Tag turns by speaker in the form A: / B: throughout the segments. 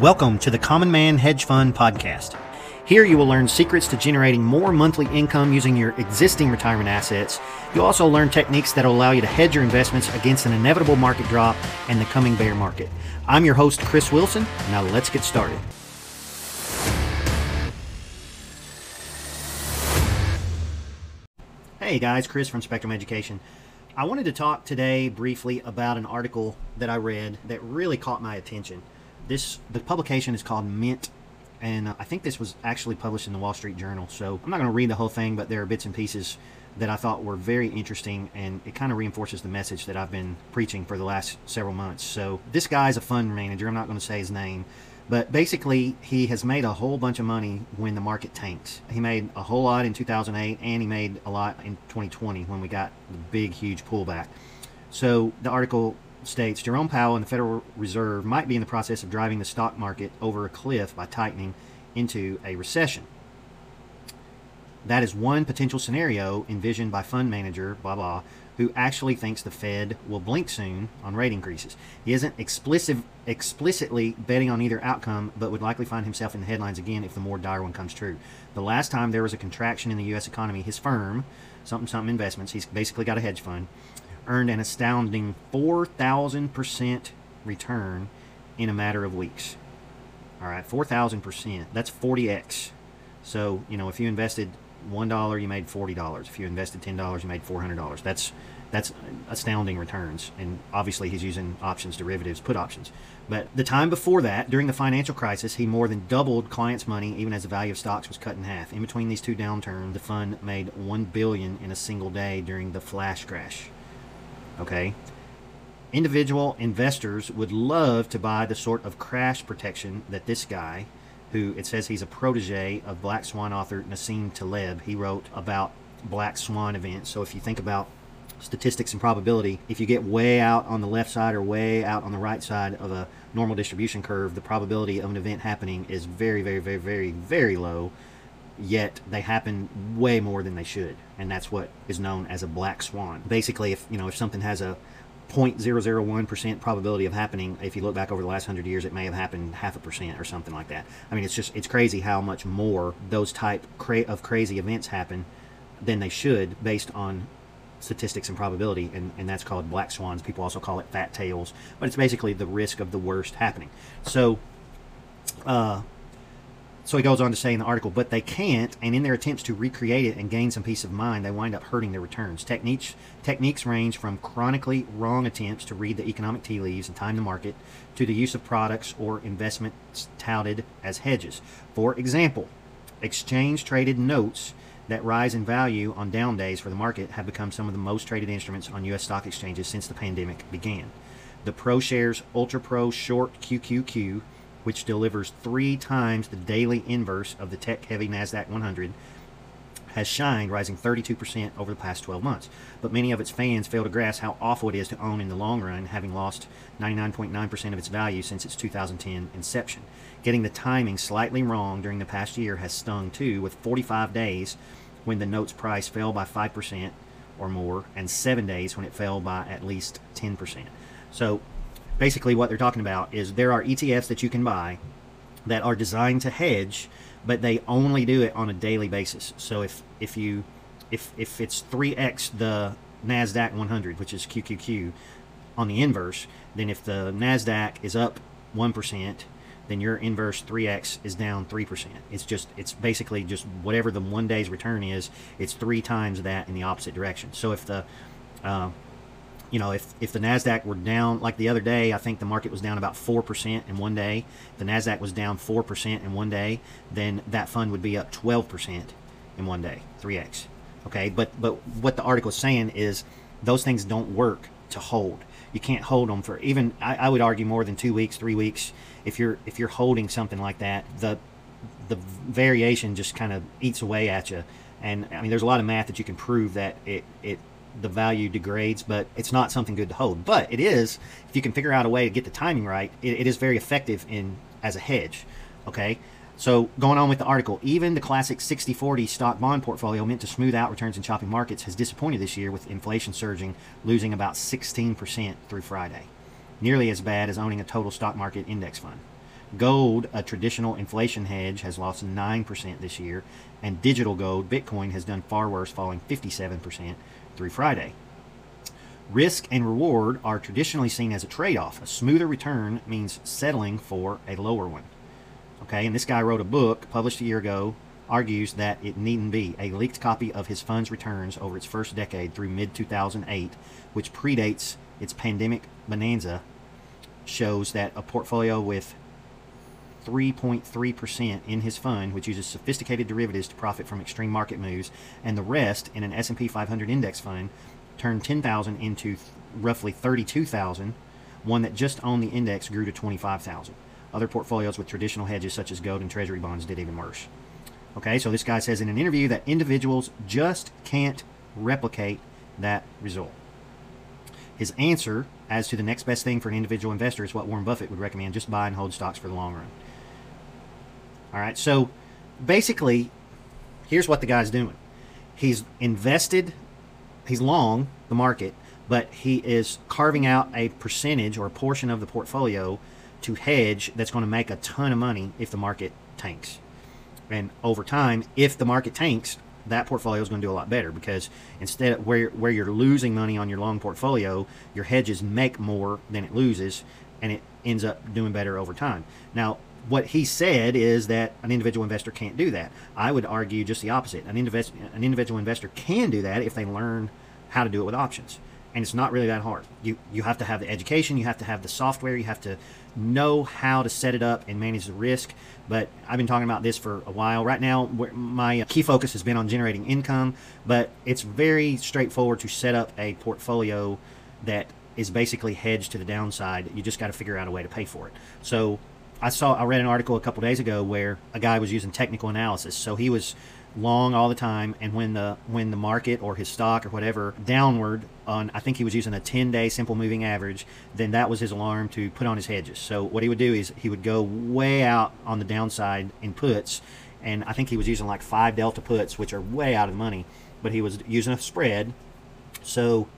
A: Welcome to the Common Man Hedge Fund Podcast. Here you will learn secrets to generating more monthly income using your existing retirement assets. You'll also learn techniques that will allow you to hedge your investments against an inevitable market drop and the coming bear market. I'm your host, Chris Wilson. Now let's get started. Hey guys, Chris from Spectrum Education. I wanted to talk today briefly about an article that I read that really caught my attention. This the publication is called Mint, and uh, I think this was actually published in the Wall Street Journal. So I'm not going to read the whole thing, but there are bits and pieces that I thought were very interesting, and it kind of reinforces the message that I've been preaching for the last several months. So this guy's a fund manager. I'm not going to say his name. But basically, he has made a whole bunch of money when the market tanks. He made a whole lot in 2008, and he made a lot in 2020 when we got the big, huge pullback. So the article states Jerome Powell and the Federal Reserve might be in the process of driving the stock market over a cliff by tightening into a recession. That is one potential scenario envisioned by fund manager, blah blah, who actually thinks the Fed will blink soon on rate increases. He isn't explicit, explicitly betting on either outcome, but would likely find himself in the headlines again if the more dire one comes true. The last time there was a contraction in the U.S. economy, his firm, something something investments, he's basically got a hedge fund, earned an astounding 4,000% return in a matter of weeks. All right, 4,000%. That's 40x. So, you know, if you invested $1, you made $40. If you invested $10, you made $400. That's that's astounding returns. And obviously, he's using options, derivatives, put options. But the time before that, during the financial crisis, he more than doubled clients' money, even as the value of stocks was cut in half. In between these two downturns, the fund made one billion in a single day during the flash crash. Okay. Individual investors would love to buy the sort of crash protection that this guy, who it says he's a protege of Black Swan author Nassim Taleb, he wrote about Black Swan events. So if you think about statistics and probability, if you get way out on the left side or way out on the right side of a normal distribution curve, the probability of an event happening is very, very, very, very, very low yet they happen way more than they should and that's what is known as a black swan. Basically if you know if something has a 0.001% probability of happening if you look back over the last 100 years it may have happened half a percent or something like that. I mean it's just it's crazy how much more those type of crazy events happen than they should based on statistics and probability and, and that's called black swans. People also call it fat tails but it's basically the risk of the worst happening. So uh, so he goes on to say in the article, but they can't, and in their attempts to recreate it and gain some peace of mind, they wind up hurting their returns. Techniques techniques range from chronically wrong attempts to read the economic tea leaves and time the market, to the use of products or investments touted as hedges. For example, exchange traded notes that rise in value on down days for the market have become some of the most traded instruments on U.S. stock exchanges since the pandemic began. The ProShares Ultra Pro Short QQQ which delivers three times the daily inverse of the tech heavy NASDAQ 100, has shined, rising 32% over the past 12 months. But many of its fans fail to grasp how awful it is to own in the long run, having lost 99.9% of its value since its 2010 inception. Getting the timing slightly wrong during the past year has stung too, with 45 days when the note's price fell by 5% or more, and 7 days when it fell by at least 10%. So basically what they're talking about is there are ETFs that you can buy that are designed to hedge, but they only do it on a daily basis. So if if you if if it's 3x the Nasdaq 100, which is QQQ on the inverse, then if the Nasdaq is up 1%, then your inverse 3x is down 3%. It's just it's basically just whatever the one day's return is, it's 3 times that in the opposite direction. So if the uh, you know, if, if the NASDAQ were down, like the other day, I think the market was down about 4% in one day. If the NASDAQ was down 4% in one day, then that fund would be up 12% in one day, 3x. Okay, but, but what the article is saying is those things don't work to hold. You can't hold them for even, I, I would argue, more than two weeks, three weeks. If you're, if you're holding something like that, the, the variation just kind of eats away at you. And I mean, there's a lot of math that you can prove that it, it the value degrades, but it's not something good to hold. But it is, if you can figure out a way to get the timing right, it, it is very effective in as a hedge. Okay, so going on with the article, even the classic 60-40 stock bond portfolio meant to smooth out returns in choppy markets has disappointed this year with inflation surging, losing about 16% through Friday, nearly as bad as owning a total stock market index fund. Gold, a traditional inflation hedge, has lost 9% this year, and digital gold, Bitcoin, has done far worse, falling 57% through Friday. Risk and reward are traditionally seen as a trade off. A smoother return means settling for a lower one. Okay, and this guy wrote a book published a year ago, argues that it needn't be. A leaked copy of his fund's returns over its first decade through mid 2008, which predates its pandemic bonanza, shows that a portfolio with 3.3% in his fund, which uses sophisticated derivatives to profit from extreme market moves, and the rest in an S&P 500 index fund turned 10,000 into roughly 32,000. One that just owned the index grew to 25,000. Other portfolios with traditional hedges such as gold and treasury bonds did even worse. Okay, so this guy says in an interview that individuals just can't replicate that result. His answer as to the next best thing for an individual investor is what Warren Buffett would recommend just buy and hold stocks for the long run. All right, so basically, here's what the guy's doing he's invested, he's long the market, but he is carving out a percentage or a portion of the portfolio to hedge that's going to make a ton of money if the market tanks. And over time, if the market tanks, that portfolio is going to do a lot better because instead of where where you're losing money on your long portfolio, your hedges make more than it loses, and it ends up doing better over time. Now, what he said is that an individual investor can't do that. I would argue just the opposite. An, indiv- an individual investor can do that if they learn how to do it with options and it's not really that hard. You you have to have the education, you have to have the software, you have to know how to set it up and manage the risk. But I've been talking about this for a while. Right now, my uh, key focus has been on generating income, but it's very straightforward to set up a portfolio that is basically hedged to the downside. You just got to figure out a way to pay for it. So I saw I read an article a couple days ago where a guy was using technical analysis. So he was long all the time and when the when the market or his stock or whatever downward on I think he was using a 10 day simple moving average then that was his alarm to put on his hedges so what he would do is he would go way out on the downside in puts and I think he was using like five delta puts which are way out of the money but he was using a spread so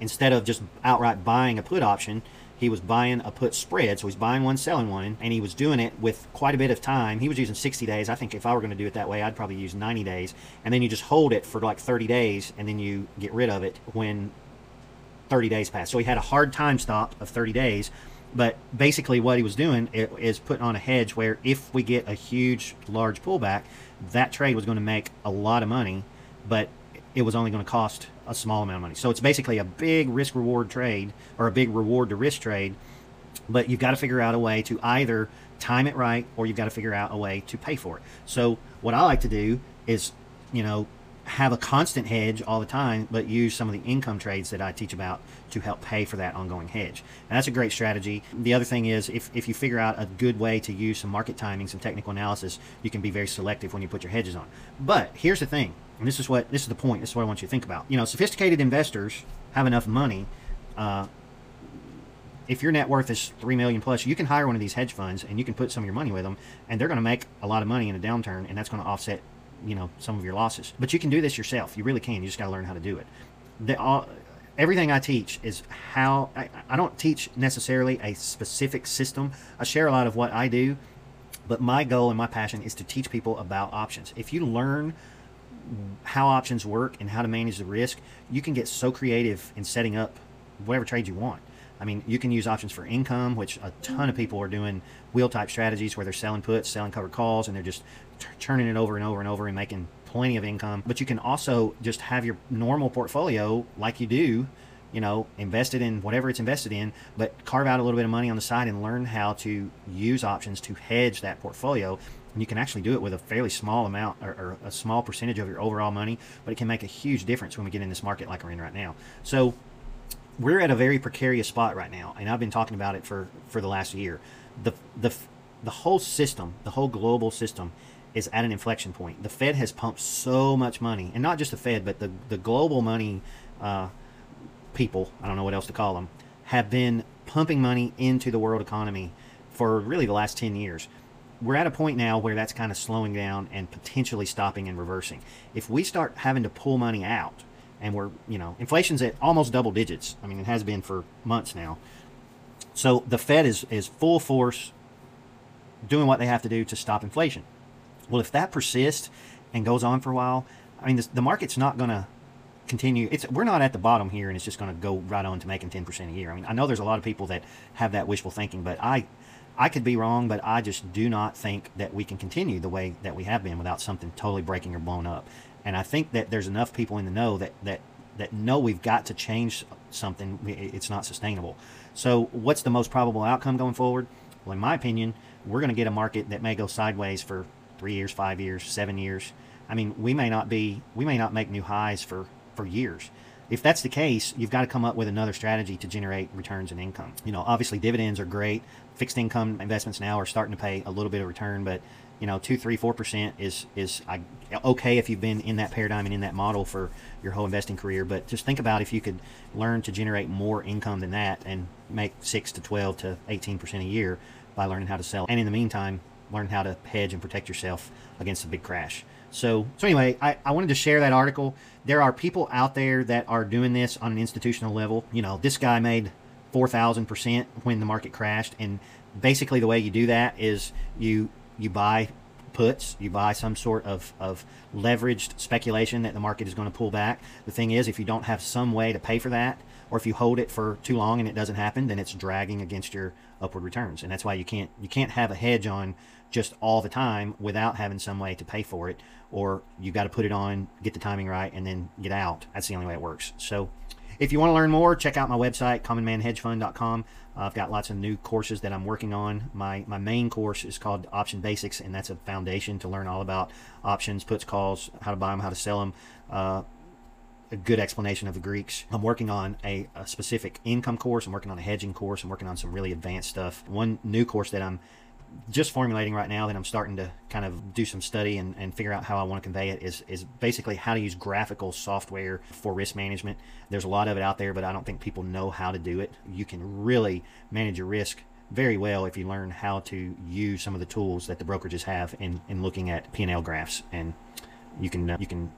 A: instead of just outright buying a put option he was buying a put spread, so he's buying one, selling one, and he was doing it with quite a bit of time. He was using 60 days. I think if I were going to do it that way, I'd probably use 90 days, and then you just hold it for like 30 days, and then you get rid of it when 30 days pass. So he had a hard time stop of 30 days, but basically what he was doing is putting on a hedge where if we get a huge, large pullback, that trade was going to make a lot of money, but it was only going to cost a small amount of money. So it's basically a big risk reward trade or a big reward to risk trade. But you've got to figure out a way to either time it right or you've got to figure out a way to pay for it. So what I like to do is, you know, have a constant hedge all the time, but use some of the income trades that I teach about to help pay for that ongoing hedge. And that's a great strategy. The other thing is if, if you figure out a good way to use some market timing, some technical analysis, you can be very selective when you put your hedges on. But here's the thing, and this is what this is the point, this is what I want you to think about. You know, sophisticated investors have enough money. Uh, if your net worth is three million plus, you can hire one of these hedge funds and you can put some of your money with them, and they're going to make a lot of money in a downturn, and that's going to offset you know some of your losses. But you can do this yourself. You really can. You just got to learn how to do it. The, all, everything I teach is how I, I don't teach necessarily a specific system. I share a lot of what I do, but my goal and my passion is to teach people about options. If you learn how options work and how to manage the risk, you can get so creative in setting up whatever trade you want. I mean, you can use options for income, which a ton of mm-hmm. people are doing wheel type strategies where they're selling puts, selling covered calls, and they're just t- turning it over and over and over and making plenty of income. But you can also just have your normal portfolio like you do, you know, invested in whatever it's invested in, but carve out a little bit of money on the side and learn how to use options to hedge that portfolio. And you can actually do it with a fairly small amount or, or a small percentage of your overall money, but it can make a huge difference when we get in this market like we're in right now. So we're at a very precarious spot right now, and I've been talking about it for for the last year. The the the whole system, the whole global system, is at an inflection point. The Fed has pumped so much money, and not just the Fed, but the the global money uh, people. I don't know what else to call them. Have been pumping money into the world economy for really the last ten years. We're at a point now where that's kind of slowing down and potentially stopping and reversing. If we start having to pull money out and we're you know inflation's at almost double digits. I mean, it has been for months now. So the Fed is is full force doing what they have to do to stop inflation. Well, if that persists and goes on for a while, I mean, the market's not going to continue. It's we're not at the bottom here, and it's just going to go right on to making ten percent a year. I mean, I know there's a lot of people that have that wishful thinking, but I, I could be wrong, but I just do not think that we can continue the way that we have been without something totally breaking or blown up. And I think that there's enough people in the know that that that know we've got to change something. It's not sustainable. So, what's the most probable outcome going forward? Well, in my opinion, we're going to get a market that may go sideways for three years, five years, seven years. I mean, we may not be, we may not make new highs for for years. If that's the case, you've got to come up with another strategy to generate returns and income. You know, obviously dividends are great. Fixed income investments now are starting to pay a little bit of return, but you know, two, three, four percent is is I, okay if you've been in that paradigm and in that model for your whole investing career. But just think about if you could learn to generate more income than that and make six to twelve to eighteen percent a year by learning how to sell, and in the meantime, learn how to hedge and protect yourself against a big crash. So, so anyway, I, I wanted to share that article. There are people out there that are doing this on an institutional level. You know, this guy made 4,000% when the market crashed. And basically the way you do that is you, you buy puts, you buy some sort of, of leveraged speculation that the market is going to pull back. The thing is, if you don't have some way to pay for that, or if you hold it for too long and it doesn't happen, then it's dragging against your upward returns. And that's why you can't you can't have a hedge on just all the time without having some way to pay for it, or you've got to put it on, get the timing right, and then get out. That's the only way it works. So if you want to learn more, check out my website, commonmanhedgefund.com. Uh, I've got lots of new courses that I'm working on. My, my main course is called Option Basics, and that's a foundation to learn all about options, puts, calls, how to buy them, how to sell them. Uh, a good explanation of the Greeks. I'm working on a, a, specific income course. I'm working on a hedging course. I'm working on some really advanced stuff. One new course that I'm just formulating right now that I'm starting to kind of do some study and, and figure out how I want to convey it is, is basically how to use graphical software for risk management. There's a lot of it out there, but I don't think people know how to do it. You can really manage your risk very well if you learn how to use some of the tools that the brokerages have in, in looking at P&L graphs. And you can, uh, you can,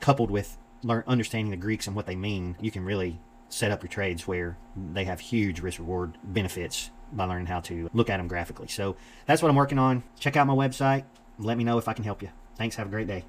A: coupled with learn understanding the Greeks and what they mean, you can really set up your trades where they have huge risk reward benefits by learning how to look at them graphically. So that's what I'm working on. Check out my website. Let me know if I can help you. Thanks. Have a great day.